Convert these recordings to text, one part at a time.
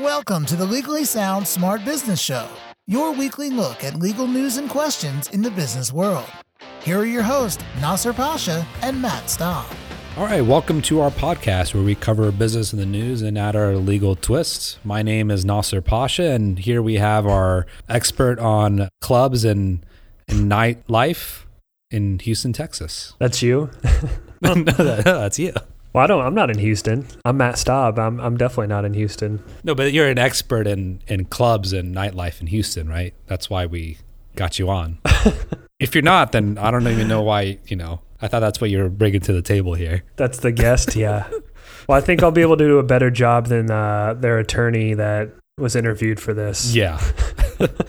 Welcome to the Legally Sound Smart Business Show, your weekly look at legal news and questions in the business world. Here are your hosts, Nasser Pasha and Matt Staub. All right, welcome to our podcast where we cover business in the news and add our legal twists. My name is Nasser Pasha, and here we have our expert on clubs and, and nightlife in Houston, Texas. That's you. no, that's you. Well, I don't. I'm not in Houston. I'm Matt Staub. I'm. I'm definitely not in Houston. No, but you're an expert in in clubs and nightlife in Houston, right? That's why we got you on. if you're not, then I don't even know why. You know, I thought that's what you're bringing to the table here. That's the guest. yeah. Well, I think I'll be able to do a better job than uh, their attorney that was interviewed for this. Yeah.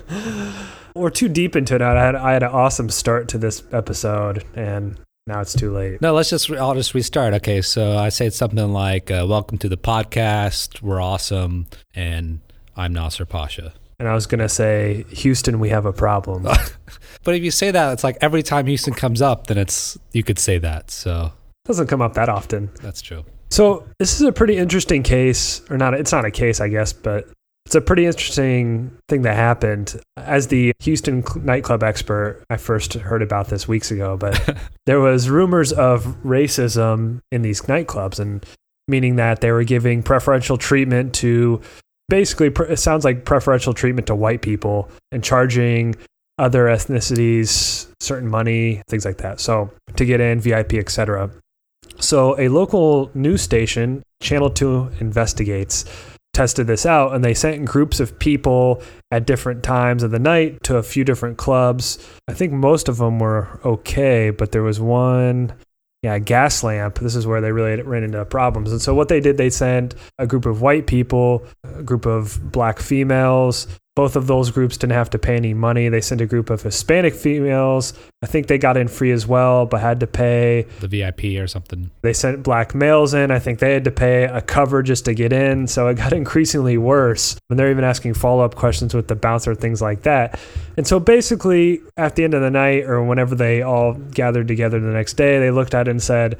We're too deep into it. I had I had an awesome start to this episode, and now it's too late. No, let's just, I'll just restart. Okay. So I say something like, uh, Welcome to the podcast. We're awesome. And I'm Nasser Pasha. And I was going to say, Houston, we have a problem. but if you say that, it's like every time Houston comes up, then it's, you could say that. So doesn't come up that often. That's true. So this is a pretty interesting case, or not, it's not a case, I guess, but it's a pretty interesting thing that happened. As the Houston nightclub expert, I first heard about this weeks ago, but there was rumors of racism in these nightclubs and meaning that they were giving preferential treatment to basically it sounds like preferential treatment to white people and charging other ethnicities certain money, things like that. So to get in VIP, etc. So a local news station, Channel 2 investigates tested this out and they sent groups of people at different times of the night to a few different clubs. I think most of them were okay, but there was one, yeah, Gaslamp. This is where they really ran into problems. And so what they did, they sent a group of white people, a group of black females, both of those groups didn't have to pay any money. They sent a group of Hispanic females. I think they got in free as well, but had to pay the VIP or something. They sent black males in. I think they had to pay a cover just to get in. So it got increasingly worse. And they're even asking follow up questions with the bouncer, things like that. And so basically, at the end of the night or whenever they all gathered together the next day, they looked at it and said,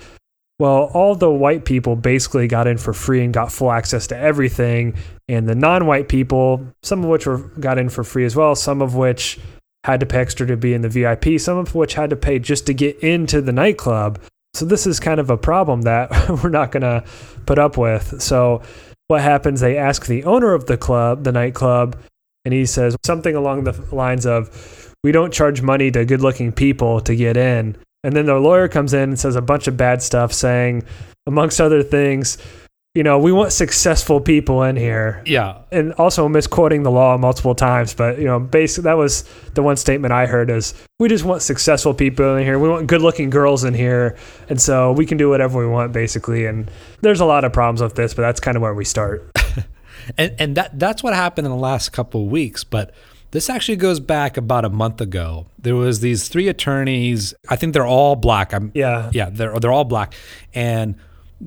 well, all the white people basically got in for free and got full access to everything. And the non white people, some of which were got in for free as well, some of which had to pay extra to be in the VIP, some of which had to pay just to get into the nightclub. So this is kind of a problem that we're not going to put up with. So what happens? They ask the owner of the club, the nightclub, and he says something along the lines of, "We don't charge money to good-looking people to get in." And then the lawyer comes in and says a bunch of bad stuff, saying, amongst other things, you know, we want successful people in here. Yeah. And also misquoting the law multiple times. But, you know, basically, that was the one statement I heard is we just want successful people in here. We want good looking girls in here. And so we can do whatever we want, basically. And there's a lot of problems with this, but that's kind of where we start. and and that that's what happened in the last couple of weeks. But this actually goes back about a month ago. There was these three attorneys. I think they're all black. I'm, yeah, yeah, they're they're all black, and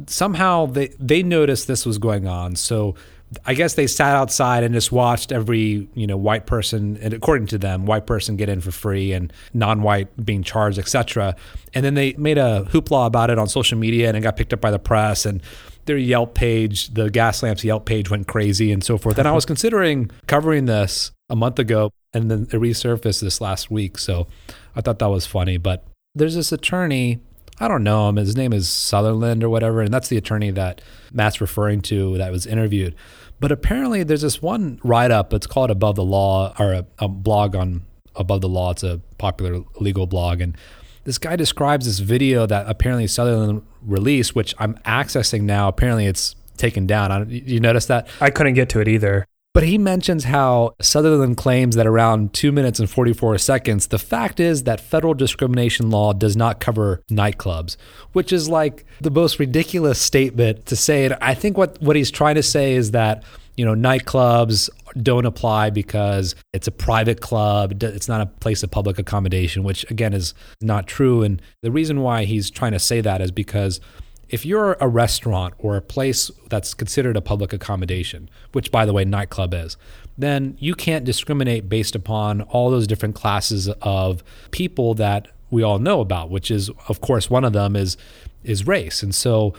somehow they they noticed this was going on. So I guess they sat outside and just watched every you know white person, and according to them, white person get in for free and non-white being charged, etc. And then they made a hoopla about it on social media, and it got picked up by the press and their Yelp page, the Gaslamps Yelp page went crazy and so forth. And I was considering covering this a month ago and then it resurfaced this last week. So I thought that was funny. But there's this attorney, I don't know him, his name is Sutherland or whatever. And that's the attorney that Matt's referring to that was interviewed. But apparently there's this one write up, it's called Above the Law or a, a blog on Above the Law. It's a popular legal blog. And this guy describes this video that apparently Sutherland released, which I'm accessing now. Apparently, it's taken down. I, you notice that? I couldn't get to it either. But he mentions how Sutherland claims that around two minutes and 44 seconds, the fact is that federal discrimination law does not cover nightclubs, which is like the most ridiculous statement to say. And I think what, what he's trying to say is that you know, nightclubs don't apply because it's a private club. It's not a place of public accommodation, which again is not true. And the reason why he's trying to say that is because if you're a restaurant or a place that's considered a public accommodation, which by the way, nightclub is, then you can't discriminate based upon all those different classes of people that we all know about, which is, of course, one of them is is race. And so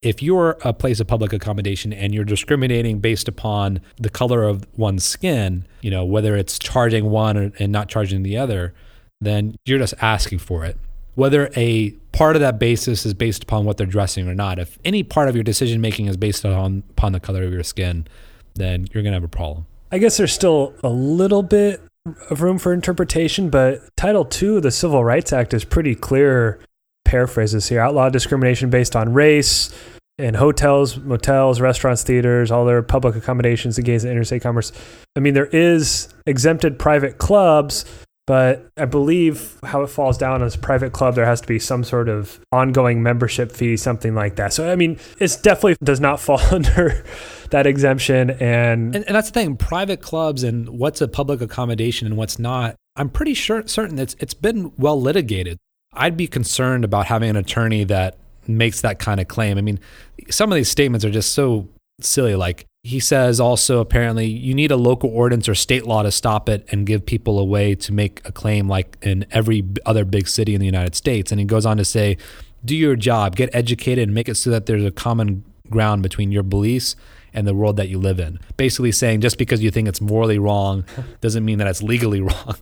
if you're a place of public accommodation and you're discriminating based upon the color of one's skin, you know, whether it's charging one and not charging the other, then you're just asking for it. Whether a part of that basis is based upon what they're dressing or not, if any part of your decision making is based on upon the color of your skin, then you're to have a problem. I guess there's still a little bit of room for interpretation, but Title II of the Civil Rights Act is pretty clear. Paraphrases here outlaw discrimination based on race in hotels, motels, restaurants, theaters, all their public accommodations against interstate commerce. I mean, there is exempted private clubs, but I believe how it falls down as private club, there has to be some sort of ongoing membership fee, something like that. So, I mean, it definitely does not fall under that exemption. And, and, and that's the thing private clubs and what's a public accommodation and what's not. I'm pretty sure certain it's it's been well litigated. I'd be concerned about having an attorney that makes that kind of claim. I mean, some of these statements are just so silly. Like he says also apparently you need a local ordinance or state law to stop it and give people a way to make a claim like in every other big city in the United States. And he goes on to say, do your job, get educated and make it so that there's a common ground between your beliefs and the world that you live in. Basically saying just because you think it's morally wrong doesn't mean that it's legally wrong.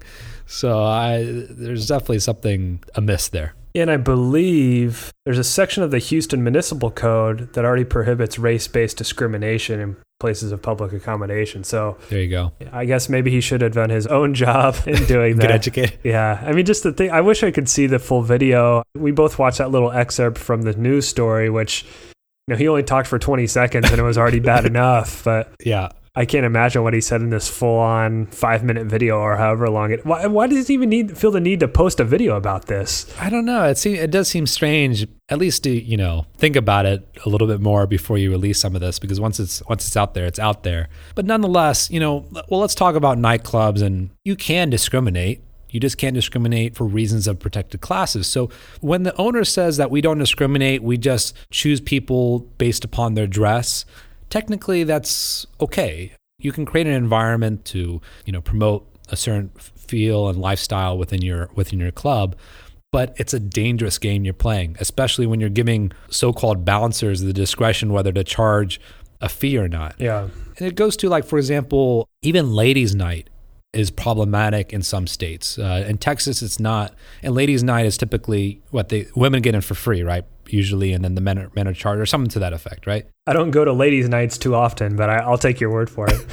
So I there's definitely something amiss there. And I believe there's a section of the Houston Municipal Code that already prohibits race based discrimination in places of public accommodation. So there you go. I guess maybe he should have done his own job in doing that. Get educated. Yeah. I mean, just the thing, I wish I could see the full video. We both watched that little excerpt from the news story, which, you know, he only talked for 20 seconds and it was already bad enough. But yeah. I can't imagine what he said in this full-on five-minute video or however long it. Why, why does he even need feel the need to post a video about this? I don't know. It seems it does seem strange. At least to you know think about it a little bit more before you release some of this, because once it's once it's out there, it's out there. But nonetheless, you know, well, let's talk about nightclubs, and you can discriminate. You just can't discriminate for reasons of protected classes. So when the owner says that we don't discriminate, we just choose people based upon their dress technically that's okay. You can create an environment to, you know, promote a certain feel and lifestyle within your within your club, but it's a dangerous game you're playing, especially when you're giving so-called bouncers the discretion whether to charge a fee or not. Yeah. And it goes to like for example, even ladies night is problematic in some states. Uh, in Texas, it's not. And ladies' night is typically what the women get in for free, right? Usually, and then the men are, men are charged or something to that effect, right? I don't go to ladies' nights too often, but I, will take your word for it.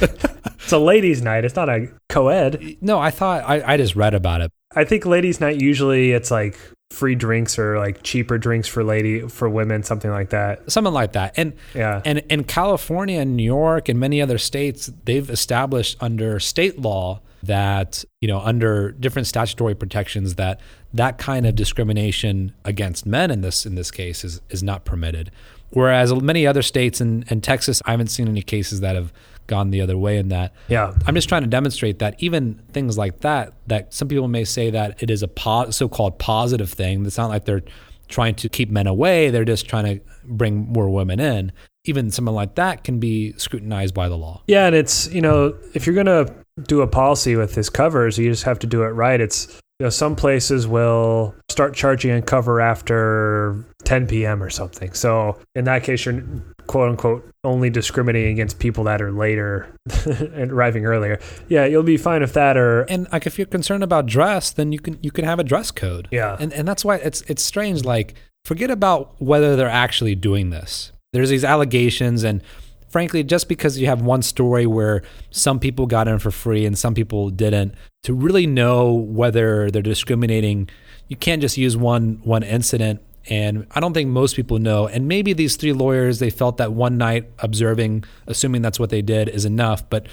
it's a ladies' night. It's not a co-ed. No, I thought I, I just read about it. I think ladies' night usually it's like free drinks or like cheaper drinks for lady for women, something like that. Something like that. And yeah, and in California and New York and many other states, they've established under state law that you know under different statutory protections that that kind of discrimination against men in this in this case is is not permitted whereas many other states and, and Texas I haven't seen any cases that have gone the other way in that. Yeah. I'm just trying to demonstrate that even things like that that some people may say that it is a po- so-called positive thing. It's not like they're trying to keep men away. They're just trying to bring more women in. Even something like that can be scrutinized by the law. Yeah, and it's you know if you're gonna do a policy with this covers, you just have to do it right. It's you know some places will start charging a cover after 10 p.m. or something. So in that case, you're quote unquote only discriminating against people that are later and arriving earlier. Yeah, you'll be fine if that or and like if you're concerned about dress, then you can you can have a dress code. Yeah, and and that's why it's it's strange. Like forget about whether they're actually doing this there's these allegations and frankly just because you have one story where some people got in for free and some people didn't to really know whether they're discriminating you can't just use one one incident and I don't think most people know. And maybe these three lawyers, they felt that one night observing, assuming that's what they did, is enough. But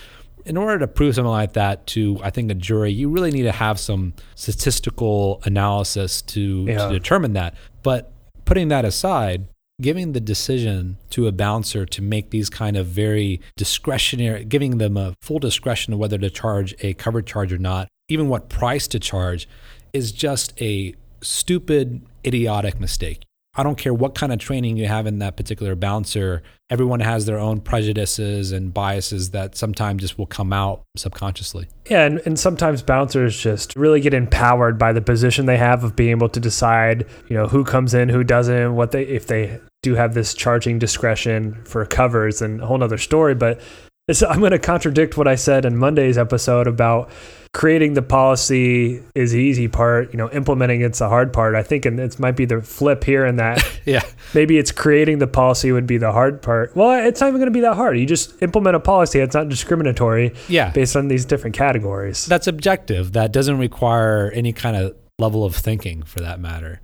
in order to prove something like that to, I think, a jury, you really need to have some statistical analysis to, yeah. to determine that. But putting that aside, giving the decision to a bouncer to make these kind of very discretionary, giving them a full discretion of whether to charge a covered charge or not, even what price to charge, is just a stupid, idiotic mistake. I don't care what kind of training you have in that particular bouncer. Everyone has their own prejudices and biases that sometimes just will come out subconsciously. Yeah, and, and sometimes bouncers just really get empowered by the position they have of being able to decide, you know, who comes in, who doesn't, what they if they do have this charging discretion for covers and a whole nother story. But I'm going to contradict what I said in Monday's episode about creating the policy is the easy part. You know, implementing it's the hard part. I think, and it might be the flip here in that. yeah. Maybe it's creating the policy would be the hard part. Well, it's not even going to be that hard. You just implement a policy. It's not discriminatory. Yeah. Based on these different categories. That's objective. That doesn't require any kind of level of thinking, for that matter.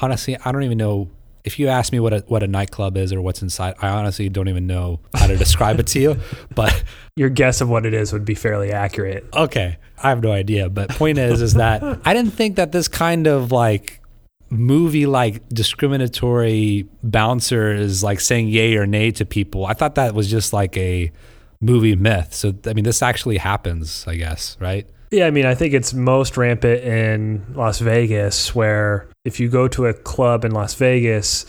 Honestly, I don't even know if you ask me what a what a nightclub is or what's inside, I honestly don't even know how to describe it to you. But your guess of what it is would be fairly accurate. Okay, I have no idea. But point is, is that I didn't think that this kind of like movie like discriminatory bouncer is like saying yay or nay to people. I thought that was just like a movie myth. So I mean, this actually happens, I guess, right? Yeah, I mean, I think it's most rampant in Las Vegas, where if you go to a club in Las Vegas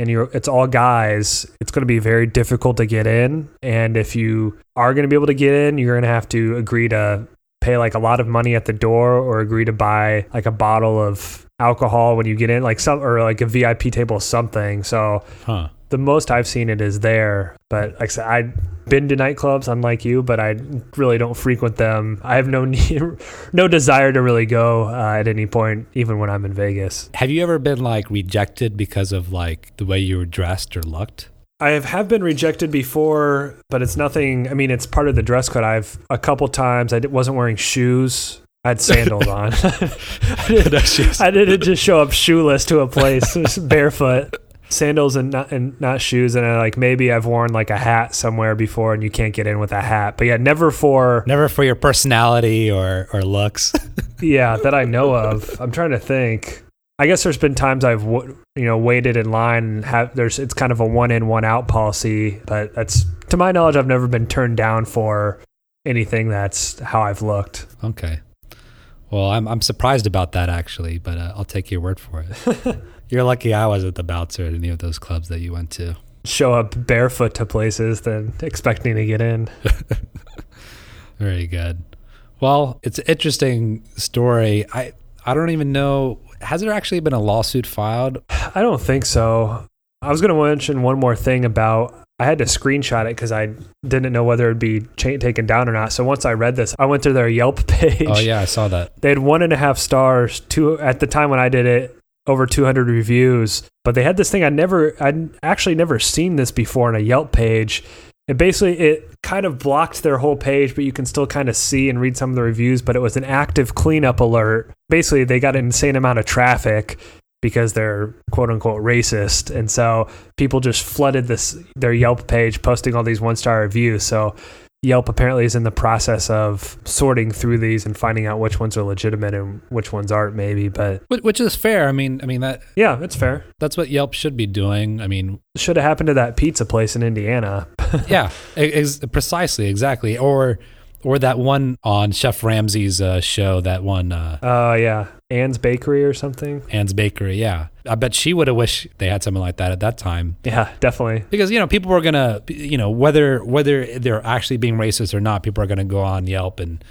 and you're it's all guys, it's going to be very difficult to get in. And if you are going to be able to get in, you're going to have to agree to pay like a lot of money at the door or agree to buy like a bottle of alcohol when you get in, like some or like a VIP table, or something. So huh. The most I've seen it is there. But like I said, I've been to nightclubs, unlike you, but I really don't frequent them. I have no need, no desire to really go uh, at any point, even when I'm in Vegas. Have you ever been like rejected because of like the way you were dressed or looked? I have, have been rejected before, but it's nothing. I mean, it's part of the dress code. I've a couple times I wasn't wearing shoes. I had sandals on. I, didn't, I didn't just show up shoeless to a place, barefoot sandals and not and not shoes and I, like maybe I've worn like a hat somewhere before and you can't get in with a hat. But yeah never for never for your personality or or looks. Yeah that I know of. I'm trying to think. I guess there's been times I've w- you know waited in line and have there's it's kind of a one in one out policy but that's to my knowledge I've never been turned down for anything that's how I've looked. Okay. Well I'm I'm surprised about that actually but uh, I'll take your word for it You're lucky I wasn't the bouncer at any of those clubs that you went to. Show up barefoot to places than expecting to get in. Very good. Well, it's an interesting story. I I don't even know. Has there actually been a lawsuit filed? I don't think so. I was going to mention one more thing about. I had to screenshot it because I didn't know whether it'd be cha- taken down or not. So once I read this, I went to their Yelp page. Oh yeah, I saw that. They had one and a half stars. Two at the time when I did it over 200 reviews. But they had this thing I never, I'd actually never seen this before on a Yelp page. It basically it kind of blocked their whole page, but you can still kind of see and read some of the reviews. But it was an active cleanup alert. Basically, they got an insane amount of traffic because they're quote unquote racist, and so people just flooded this their Yelp page, posting all these one star reviews. So Yelp apparently is in the process of sorting through these and finding out which ones are legitimate and which ones aren't maybe but which is fair. I mean i mean that yeah it's fair. That's what yelp should be doing. I mean should have happened to that pizza place in indiana. Yeah ex- precisely exactly. Or or that one on Chef Ramsay's uh, show, that one. Uh, uh, yeah, Ann's Bakery or something. Ann's Bakery, yeah. I bet she would have wished they had something like that at that time. Yeah, definitely. Because you know people were gonna, you know, whether whether they're actually being racist or not, people are gonna go on Yelp and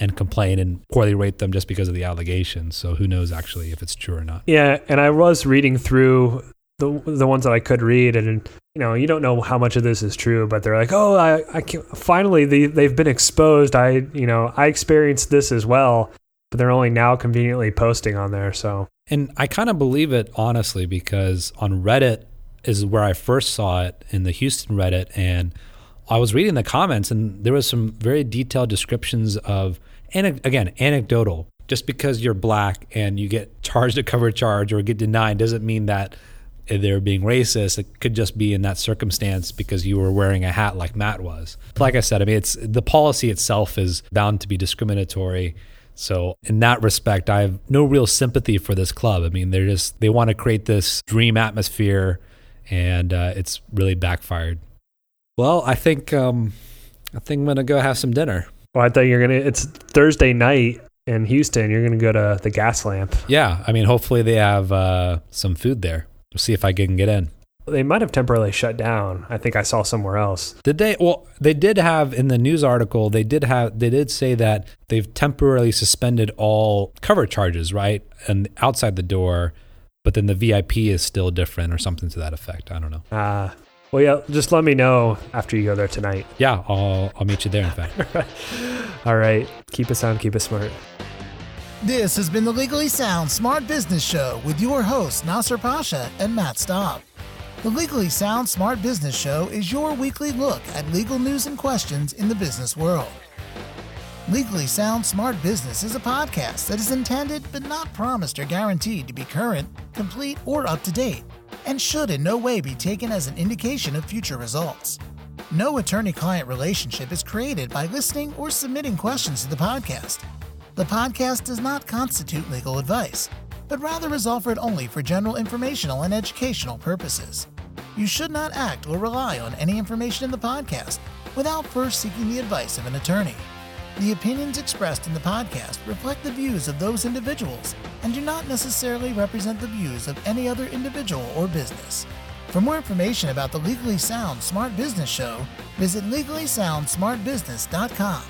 and complain and poorly rate them just because of the allegations. So who knows actually if it's true or not? Yeah, and I was reading through the the ones that I could read, and you know, you don't know how much of this is true, but they're like, oh, I, I can't, finally they they've been exposed. I you know I experienced this as well, but they're only now conveniently posting on there. So, and I kind of believe it honestly because on Reddit is where I first saw it in the Houston Reddit, and I was reading the comments, and there was some very detailed descriptions of, and again, anecdotal. Just because you're black and you get charged a cover charge or get denied doesn't mean that they're being racist. It could just be in that circumstance because you were wearing a hat like Matt was. Like I said, I mean, it's the policy itself is bound to be discriminatory. So in that respect, I have no real sympathy for this club. I mean, they're just they want to create this dream atmosphere, and uh, it's really backfired. Well, I think um, I think I'm gonna go have some dinner. Well, I thought you're gonna. It's Thursday night in Houston. You're gonna go to the Gaslamp. Yeah, I mean, hopefully they have uh, some food there. We'll see if I can get in. They might have temporarily shut down. I think I saw somewhere else. Did they? Well, they did have in the news article. They did have. They did say that they've temporarily suspended all cover charges, right, and outside the door. but then the VIP is still different or something to that effect. I don't know. Uh, well, yeah, just let me know after you go there tonight. Yeah, I'll I'll meet you there. In fact. All right. Keep it sound, keep it smart. This has been the Legally Sound Smart Business Show with your hosts Nasser Pasha and Matt Staub. The Legally Sound Smart Business Show is your weekly look at legal news and questions in the business world. Legally Sound Smart Business is a podcast that is intended but not promised or guaranteed to be current, complete, or up to date, and should in no way be taken as an indication of future results. No attorney client relationship is created by listening or submitting questions to the podcast. The podcast does not constitute legal advice, but rather is offered only for general informational and educational purposes. You should not act or rely on any information in the podcast without first seeking the advice of an attorney. The opinions expressed in the podcast reflect the views of those individuals and do not necessarily represent the views of any other individual or business. For more information about the Legally Sound Smart Business Show, visit legallysoundsmartbusiness.com.